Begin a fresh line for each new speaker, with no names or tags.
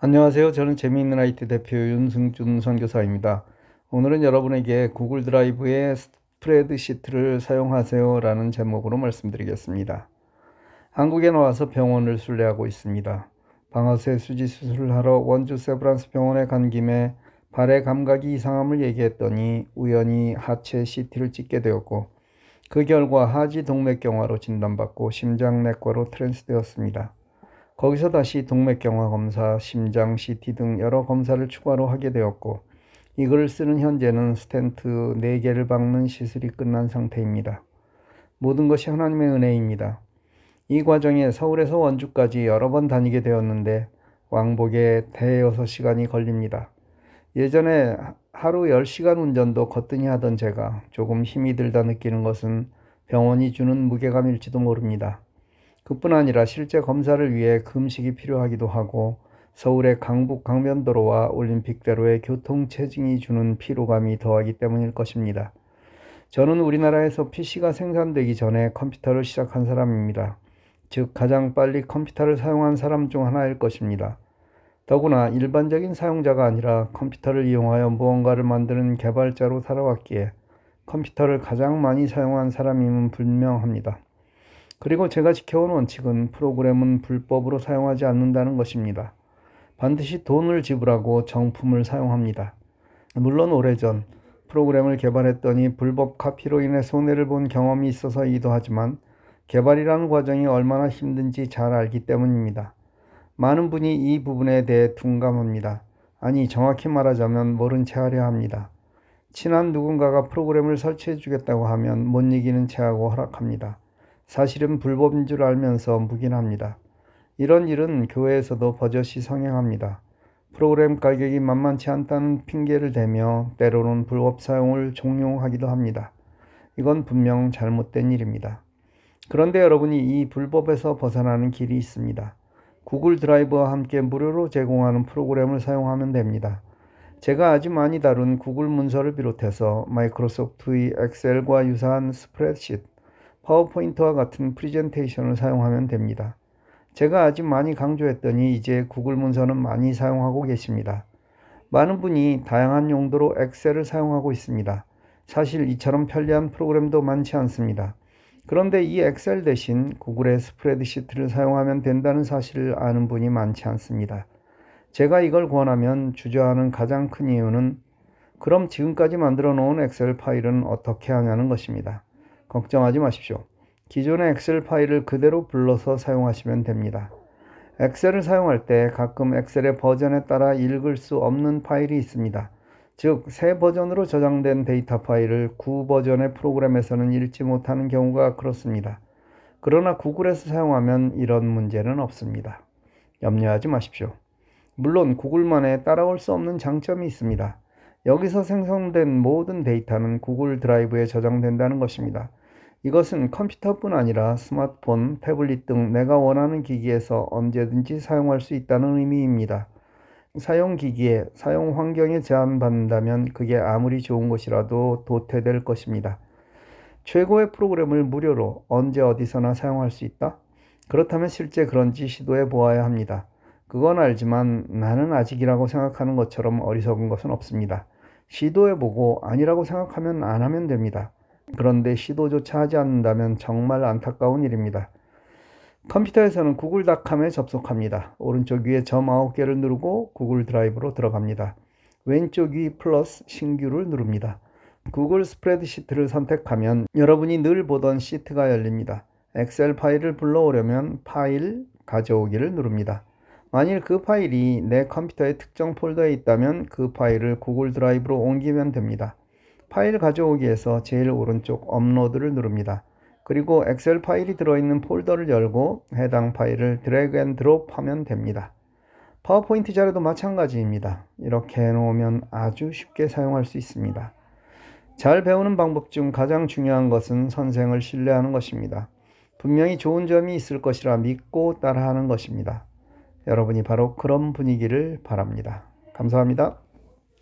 안녕하세요. 저는 재미있는 IT 대표 윤승준 선교사입니다. 오늘은 여러분에게 구글 드라이브의 스프레드시트를 사용하세요 라는 제목으로 말씀드리겠습니다. 한국에 나와서 병원을 순례하고 있습니다. 방아쇠 수지 수술을 하러 원주 세브란스 병원에 간 김에 발의 감각이 이상함을 얘기했더니 우연히 하체 CT를 찍게 되었고 그 결과 하지 동맥경화로 진단받고 심장내과로 트랜스되었습니다. 거기서 다시 동맥경화 검사, 심장 CT 등 여러 검사를 추가로 하게 되었고 이걸 쓰는 현재는 스텐트 4개를 박는 시술이 끝난 상태입니다. 모든 것이 하나님의 은혜입니다. 이 과정에 서울에서 원주까지 여러 번 다니게 되었는데 왕복에 대여섯 시간이 걸립니다. 예전에 하루 10시간 운전도 거뜬히 하던 제가 조금 힘이 들다 느끼는 것은 병원이 주는 무게감일지도 모릅니다. 그뿐 아니라 실제 검사를 위해 금식이 필요하기도 하고 서울의 강북 강변도로와 올림픽대로의 교통 체증이 주는 피로감이 더하기 때문일 것입니다. 저는 우리나라에서 PC가 생산되기 전에 컴퓨터를 시작한 사람입니다. 즉, 가장 빨리 컴퓨터를 사용한 사람 중 하나일 것입니다. 더구나 일반적인 사용자가 아니라 컴퓨터를 이용하여 무언가를 만드는 개발자로 살아왔기에 컴퓨터를 가장 많이 사용한 사람임은 분명합니다. 그리고 제가 지켜온 원칙은 프로그램은 불법으로 사용하지 않는다는 것입니다. 반드시 돈을 지불하고 정품을 사용합니다. 물론 오래전 프로그램을 개발했더니 불법 카피로 인해 손해를 본 경험이 있어서이기도 하지만 개발이라는 과정이 얼마나 힘든지 잘 알기 때문입니다. 많은 분이 이 부분에 대해 둔감합니다. 아니, 정확히 말하자면 모른 채 하려 합니다. 친한 누군가가 프로그램을 설치해 주겠다고 하면 못 이기는 채하고 허락합니다. 사실은 불법인 줄 알면서 묵인합니다. 이런 일은 교회에서도 버젓이 성행합니다. 프로그램 가격이 만만치 않다는 핑계를 대며 때로는 불법 사용을 종용하기도 합니다. 이건 분명 잘못된 일입니다. 그런데 여러분이 이 불법에서 벗어나는 길이 있습니다. 구글 드라이브와 함께 무료로 제공하는 프로그램을 사용하면 됩니다. 제가 아주 많이 다룬 구글 문서를 비롯해서 마이크로소프트의 엑셀과 유사한 스프레드시트, 파워포인트와 같은 프리젠테이션을 사용하면 됩니다. 제가 아주 많이 강조했더니 이제 구글 문서는 많이 사용하고 계십니다. 많은 분이 다양한 용도로 엑셀을 사용하고 있습니다. 사실 이처럼 편리한 프로그램도 많지 않습니다. 그런데 이 엑셀 대신 구글의 스프레드시트를 사용하면 된다는 사실을 아는 분이 많지 않습니다. 제가 이걸 권하면 주저하는 가장 큰 이유는 그럼 지금까지 만들어 놓은 엑셀 파일은 어떻게 하냐는 것입니다. 걱정하지 마십시오. 기존의 엑셀 파일을 그대로 불러서 사용하시면 됩니다. 엑셀을 사용할 때 가끔 엑셀의 버전에 따라 읽을 수 없는 파일이 있습니다. 즉, 새 버전으로 저장된 데이터 파일을 구 버전의 프로그램에서는 읽지 못하는 경우가 그렇습니다. 그러나 구글에서 사용하면 이런 문제는 없습니다. 염려하지 마십시오. 물론 구글만에 따라올 수 없는 장점이 있습니다. 여기서 생성된 모든 데이터는 구글 드라이브에 저장된다는 것입니다. 이것은 컴퓨터뿐 아니라 스마트폰, 태블릿 등 내가 원하는 기기에서 언제든지 사용할 수 있다는 의미입니다. 사용 기기에, 사용 환경에 제한받는다면 그게 아무리 좋은 것이라도 도태될 것입니다. 최고의 프로그램을 무료로 언제 어디서나 사용할 수 있다? 그렇다면 실제 그런지 시도해 보아야 합니다. 그건 알지만 나는 아직이라고 생각하는 것처럼 어리석은 것은 없습니다. 시도해 보고 아니라고 생각하면 안 하면 됩니다. 그런데 시도조차 하지 않는다면 정말 안타까운 일입니다. 컴퓨터에서는 구글닷컴에 접속합니다. 오른쪽 위에 점 9개를 누르고 구글 드라이브로 들어갑니다. 왼쪽 위 플러스 신규를 누릅니다. 구글 스프레드시트를 선택하면 여러분이 늘 보던 시트가 열립니다. 엑셀 파일을 불러오려면 파일 가져오기를 누릅니다. 만일 그 파일이 내 컴퓨터의 특정 폴더에 있다면 그 파일을 구글 드라이브로 옮기면 됩니다. 파일 가져오기에서 제일 오른쪽 업로드를 누릅니다. 그리고 엑셀 파일이 들어있는 폴더를 열고 해당 파일을 drag and drop 하면 됩니다. 파워포인트 자료도 마찬가지입니다. 이렇게 해놓으면 아주 쉽게 사용할 수 있습니다. 잘 배우는 방법 중 가장 중요한 것은 선생을 신뢰하는 것입니다. 분명히 좋은 점이 있을 것이라 믿고 따라하는 것입니다. 여러분이 바로 그런 분위기를 바랍니다. 감사합니다.